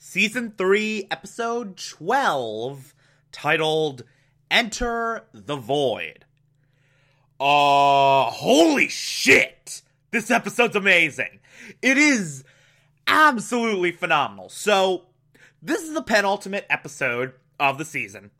Season 3, Episode 12, titled Enter the Void. Uh, holy shit! This episode's amazing. It is absolutely phenomenal. So, this is the penultimate episode of the season.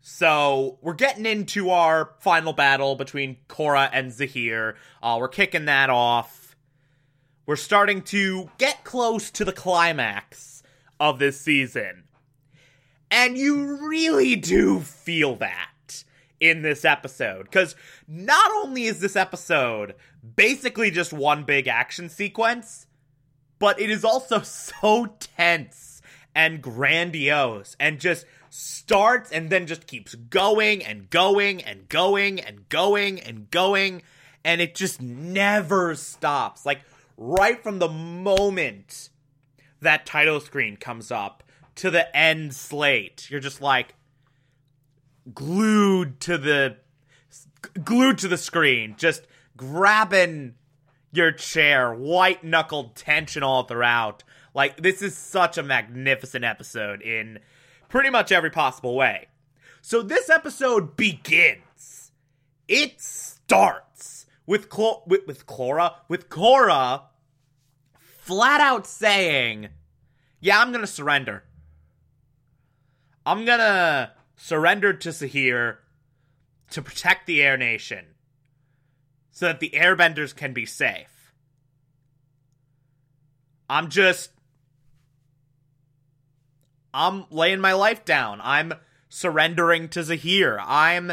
So we're getting into our final battle between Korra and Zahir. Uh, we're kicking that off. We're starting to get close to the climax of this season. And you really do feel that in this episode. Because not only is this episode basically just one big action sequence, but it is also so tense and grandiose and just starts and then just keeps going and going and going and going and going and it just never stops like right from the moment that title screen comes up to the end slate you're just like glued to the glued to the screen just grabbing your chair white knuckled tension all throughout like this is such a magnificent episode in pretty much every possible way. So this episode begins. It starts with with, with Clora with Korra flat out saying, "Yeah, I'm gonna surrender. I'm gonna surrender to Zahir to protect the Air Nation, so that the Airbenders can be safe. I'm just." I'm laying my life down. I'm surrendering to Zahir. I'm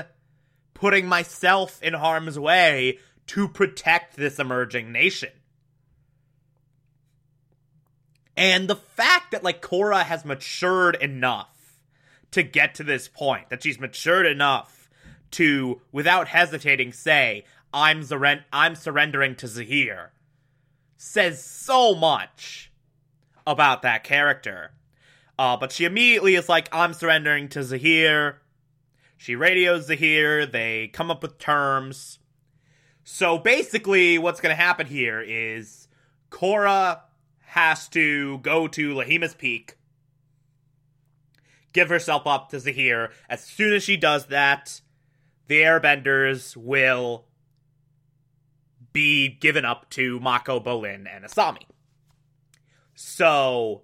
putting myself in harm's way to protect this emerging nation. And the fact that, like, Korra has matured enough to get to this point, that she's matured enough to, without hesitating, say, I'm, surren- I'm surrendering to Zahir, says so much about that character. Uh, but she immediately is like, I'm surrendering to Zahir. She radios Zahir. They come up with terms. So basically, what's going to happen here is Korra has to go to Laghima's Peak, give herself up to Zahir. As soon as she does that, the Airbenders will be given up to Mako, Bolin, and Asami. So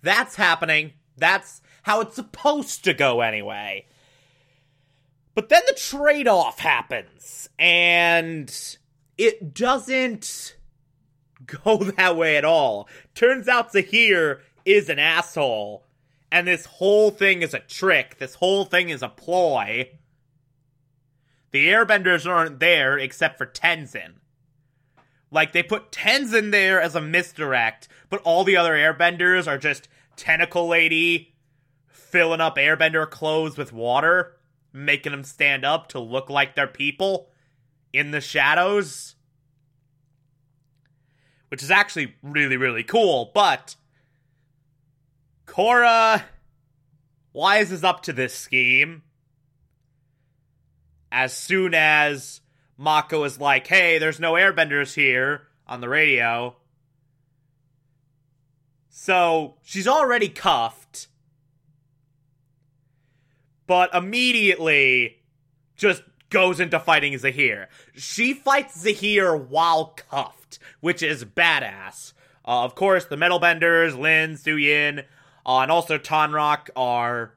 that's happening. That's how it's supposed to go anyway. But then the trade off happens, and it doesn't go that way at all. Turns out Zahir is an asshole, and this whole thing is a trick. This whole thing is a ploy. The airbenders aren't there except for Tenzin. Like, they put Tenzin there as a misdirect, but all the other airbenders are just tentacle lady filling up airbender clothes with water, making them stand up to look like they're people in the shadows. Which is actually really, really cool, but Korra wises up to this scheme as soon as Mako is like, hey, there's no airbenders here on the radio. So she's already cuffed, but immediately just goes into fighting Zahir. She fights Zahir while cuffed, which is badass. Uh, of course, the Metal Benders, Lin, Suyin, uh, and also Tonraq are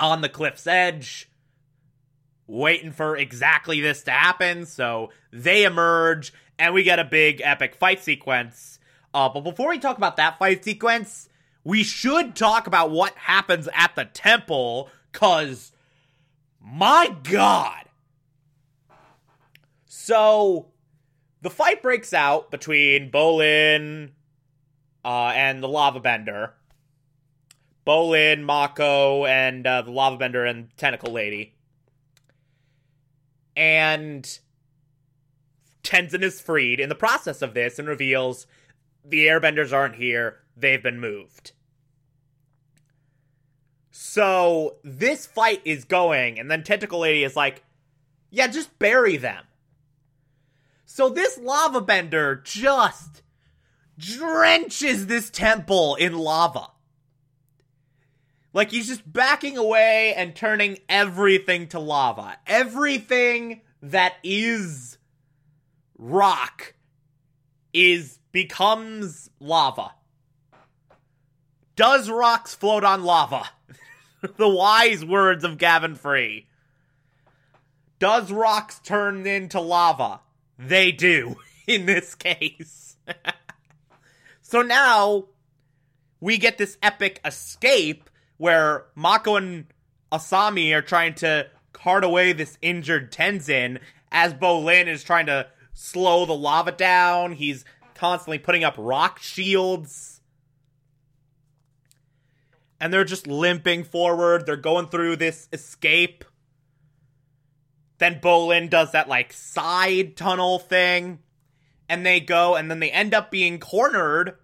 on the cliff's edge, waiting for exactly this to happen. So they emerge, and we get a big epic fight sequence. Uh, but before we talk about that fight sequence, we should talk about what happens at the temple, because my god. So the fight breaks out between Bolin uh, and the Lava Bender. Bolin, Mako, and uh, the Lava Bender and Tentacle Lady. And Tenzin is freed in the process of this and reveals the airbenders aren't here, they've been moved. So this fight is going, and then Tentacle Lady is like, yeah, just bury them. So this lava bender just drenches this temple in lava. Like he's just backing away and turning everything to lava. Everything that is rock is becomes lava. Does rocks float on lava? the wise words of Gavin Free. Does rocks turn into lava? They do in this case. so now we get this epic escape where Mako and Asami are trying to cart away this injured Tenzin as Bolin is trying to slow the lava down. He's constantly putting up rock shields. And they're just limping forward. They're going through this escape. Then Bolin does that like side tunnel thing. And they go, and then they end up being cornered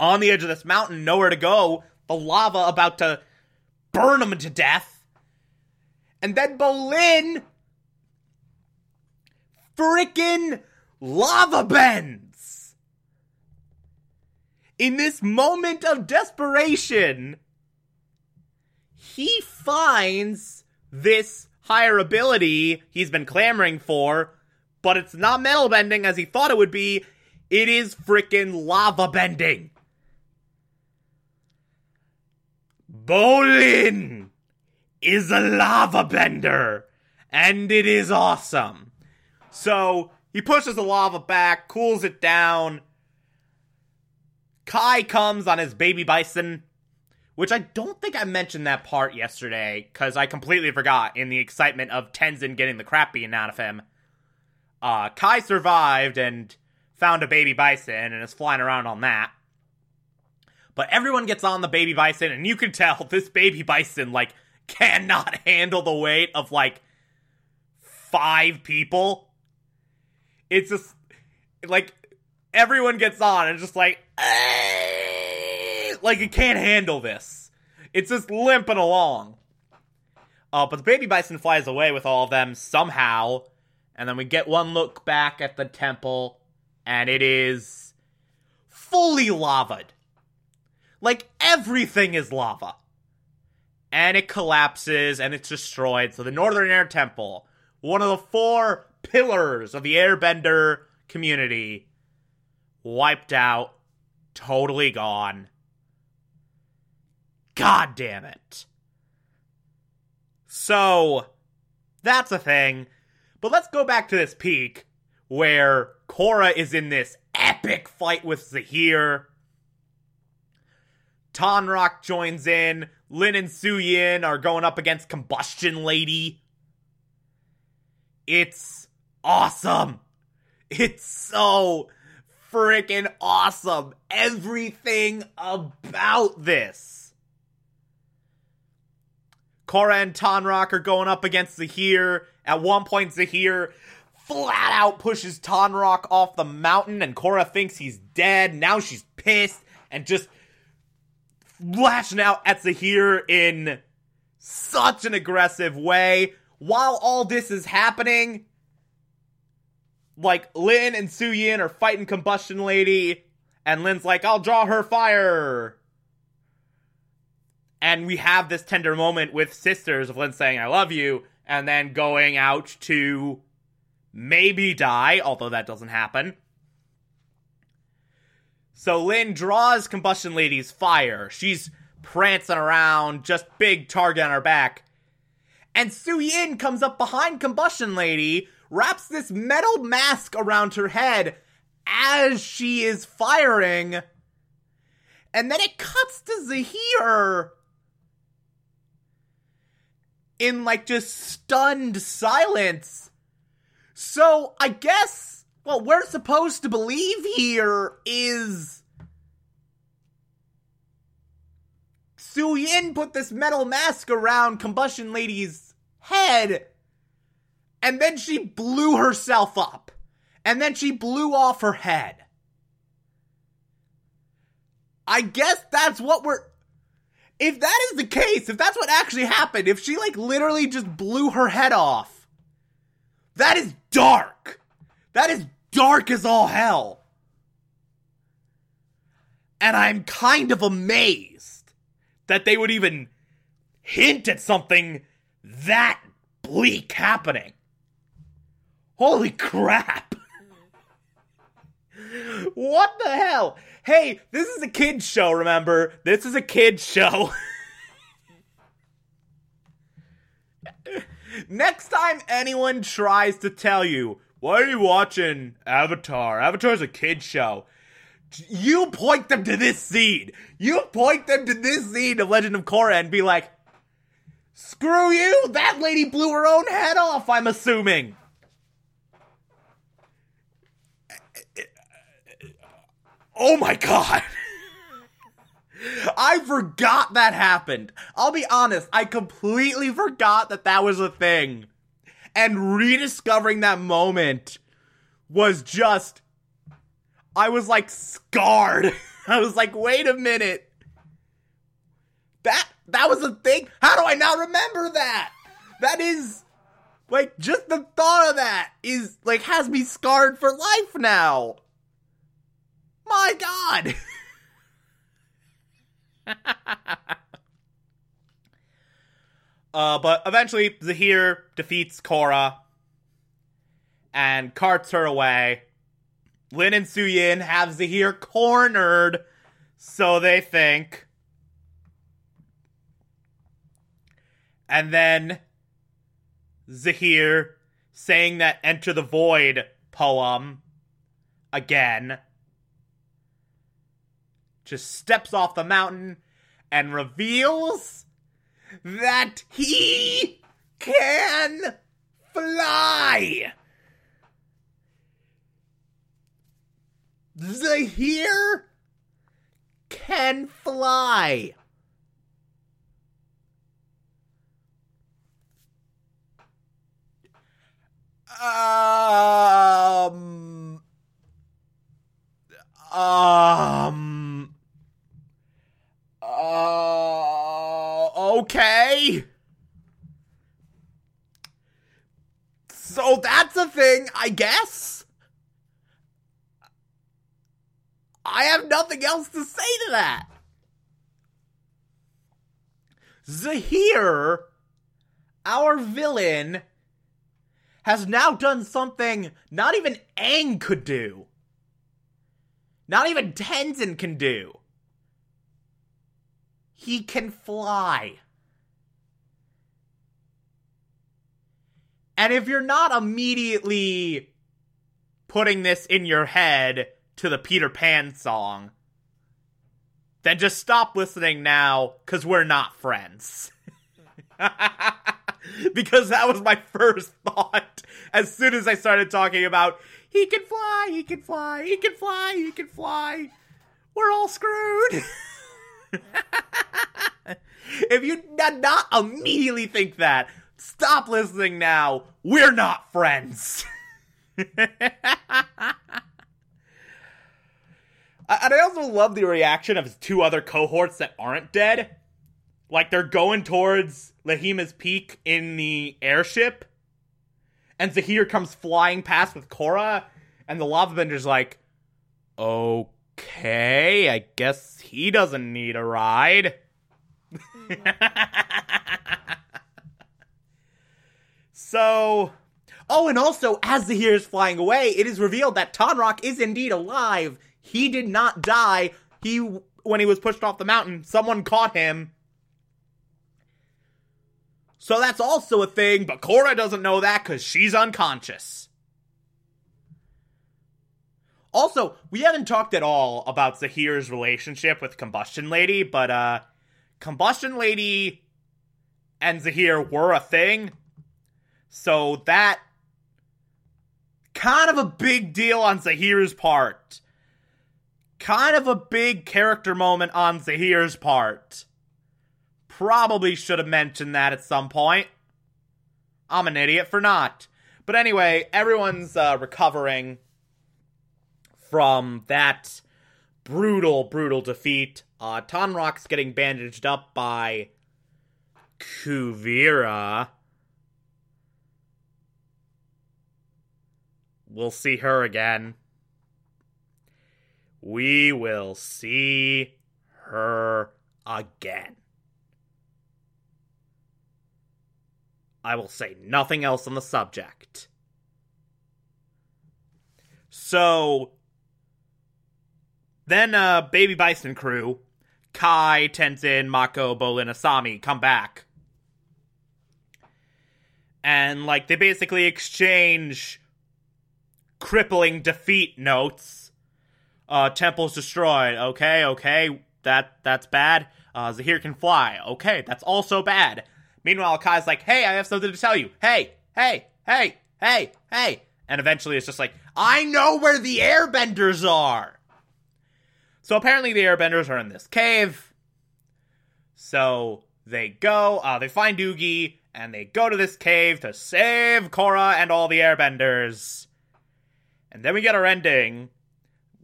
on the edge of this mountain, nowhere to go. The lava about to burn them to death. And then Bolin freaking lava bends. In this moment of desperation, he finds this higher ability he's been clamoring for, but it's not metal bending as he thought it would be. It is freaking lava bending. Bolin is a lava bender, and it is awesome. So he pushes the lava back, cools it down. Kai comes on his baby bison, which I don't think I mentioned that part yesterday because I completely forgot in the excitement of Tenzin getting the crap beaten out of him. Uh, Kai survived and found a baby bison and is flying around on that. But everyone gets on the baby bison, and you can tell this baby bison, like, cannot handle the weight of, like, five people. It's just, like, everyone gets on and just, like, like, it can't handle this. It's just limping along. Uh, but the baby bison flies away with all of them somehow. And then we get one look back at the temple, and it is fully lavaed. Like everything is lava. And it collapses and it's destroyed. So the Northern Air Temple, one of the four pillars of the airbender community, wiped out, totally gone. God damn it. So, that's a thing. But let's go back to this peak where Korra is in this epic fight with Zahir. Tonraq joins in. Lin and Suyin are going up against Combustion Lady. It's awesome. It's so freaking awesome. Everything about this. Korra and Tonraq are going up against Zahir. At one point, Zahir flat out pushes Tonraq off the mountain, and Korra thinks he's dead. Now she's pissed and just lashing out at Zahir in such an aggressive way. While all this is happening, like Lin and Suyin are fighting Combustion Lady, and Lin's like, I'll draw her fire. And we have this tender moment with sisters of Lin saying, I love you, and then going out to maybe die, although that doesn't happen. So Lin draws Combustion Lady's fire. She's prancing around, just big target on her back. And Su Yin comes up behind Combustion Lady, wraps this metal mask around her head as she is firing. And then it cuts to Zahir in like just stunned silence. So I guess what we're supposed to believe here is Su Yin put this metal mask around Combustion Lady's head, and then she blew herself up, and then she blew off her head. I guess that's what we're. If that is the case, if that's what actually happened, if she like literally just blew her head off, that is dark. That is dark as all hell. And I'm kind of amazed that they would even hint at something that bleak happening. Holy crap. what the hell? Hey, this is a kid's show, remember? This is a kid's show. Next time anyone tries to tell you, why are you watching Avatar? Avatar's a kid's show. You point them to this scene. You point them to this scene of Legend of Korra and be like, screw you! That lady blew her own head off, I'm assuming. Oh my god. I forgot that happened. I'll be honest, I completely forgot that that was a thing. And rediscovering that moment was just. I was like scarred. I was like, wait a minute. That that was a thing? How do I not remember that? That is like just the thought of that is like has me scarred for life now. My god. uh, but eventually, Zahir defeats Korra and carts her away. Lin and Suyin have Zahir cornered, so they think. And then Zahir saying that Enter the Void poem again just steps off the mountain and reveals that he can fly. Zahir can fly. Um. Um. Uh, okay. So that's a thing, I guess. I have nothing else to say to that. Zahir, our villain, has now done something not even Aang could do. Not even Tenzin can do. He can fly. And if you're not immediately putting this in your head to the Peter Pan song, then just stop listening now, because we're not friends. because that was my first thought as soon as I started talking about he can fly, he can fly, he can fly, he can fly. We're all screwed. if you did not immediately think that, stop listening now. We're not friends. and I also love the reaction of his two other cohorts that aren't dead. Like they're going towards Laghima's peak in the airship, and Zahir comes flying past with Korra, and the lava bender's like, okay, I guess he doesn't need a ride. so, oh, and also, as Zahir is flying away, it is revealed that Tonraq is indeed alive. He did not die. He when he was pushed off the mountain, someone caught him. So that's also a thing, but Korra doesn't know that cuz she's unconscious. Also, we haven't talked at all about Zahir's relationship with Combustion Lady, but uh Combustion Lady and Zahir were a thing. So that kind of a big deal on Zahir's part. Kind of a big character moment on Zahir's part. Probably should have mentioned that at some point. I'm an idiot for not. But anyway, everyone's uh, recovering from that brutal, brutal defeat. Uh, Tonraq's getting bandaged up by Kuvira. We'll see her again. We will see her again. I will say nothing else on the subject. So, then, uh, Baby Bison crew, Kai, Tenzin, Mako, Bolin, Asami come back. And, like, they basically exchange crippling defeat notes. Uh, temple's destroyed. Okay, okay, that that's bad. Uh, Zahir can fly. Okay, that's also bad. Meanwhile, Kai's like, hey, I have something to tell you. Hey, hey, hey, hey, hey. And eventually it's just like, I know where the airbenders are. So apparently the airbenders are in this cave. So they go, uh, they find Doogie, and they go to this cave to save Korra and all the airbenders. And then we get our ending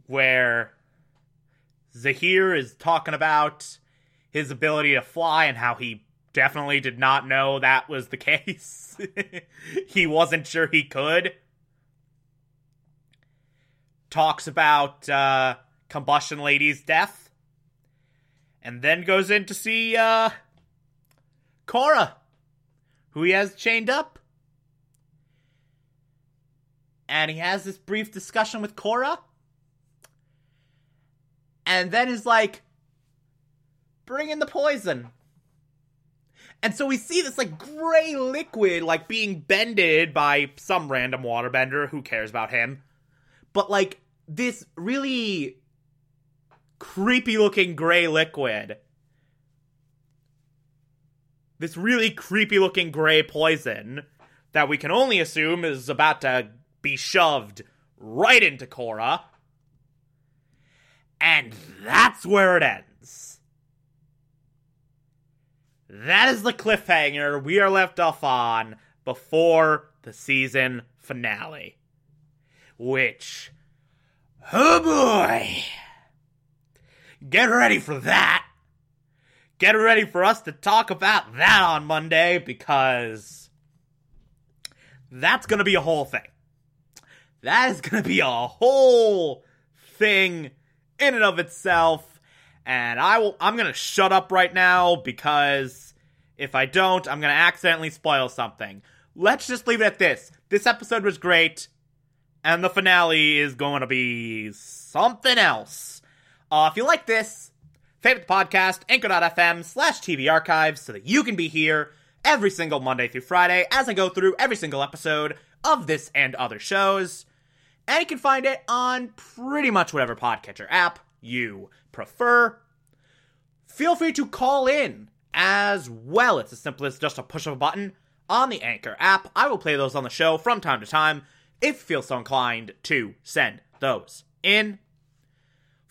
where Zahir is talking about his ability to fly and how he definitely did not know that was the case. he wasn't sure he could. Talks about uh, Combustion Lady's death. And then goes in to see uh, Korra, who he has chained up and he has this brief discussion with Korra, And then is like, bring in the poison. And so we see this like gray liquid like being bended by some random waterbender. Who cares about him? But like this really creepy looking gray liquid. This really creepy looking gray poison that we can only assume is about to be shoved right into Korra. And that's where it ends. That is the cliffhanger we are left off on before the season finale. Which, oh boy, get ready for that. Get ready for us to talk about that on Monday because that's going to be a whole thing. That is going to be a whole thing in and of itself. And I will I'm going to shut up right now because if I don't, I'm going to accidentally spoil something. Let's just leave it at this. This episode was great and the finale is going to be something else. Uh, if you like this, favorite the podcast, anchor.fm slash TV archives so that you can be here every single Monday through Friday as I go through every single episode of this and other shows and you can find it on pretty much whatever podcatcher app you prefer. Feel free to call in as well. It's as simple as just a push of a button on the Anchor app. I will play those on the show from time to time if you feel so inclined to send those in.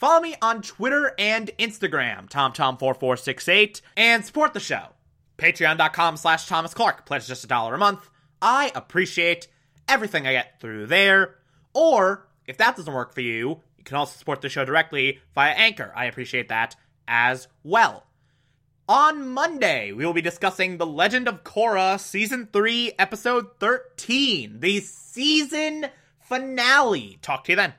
Follow me on Twitter and Instagram, TomTom4468, and support the show. Patreon.com slash Thomas Clark. Pledge just a dollar a month. I appreciate everything I get through there. Or, if that doesn't work for you, you can also support the show directly via Anchor. I appreciate that as well. On Monday, we will be discussing The Legend of Korra, Season 3, Episode 13, the season finale. Talk to you then.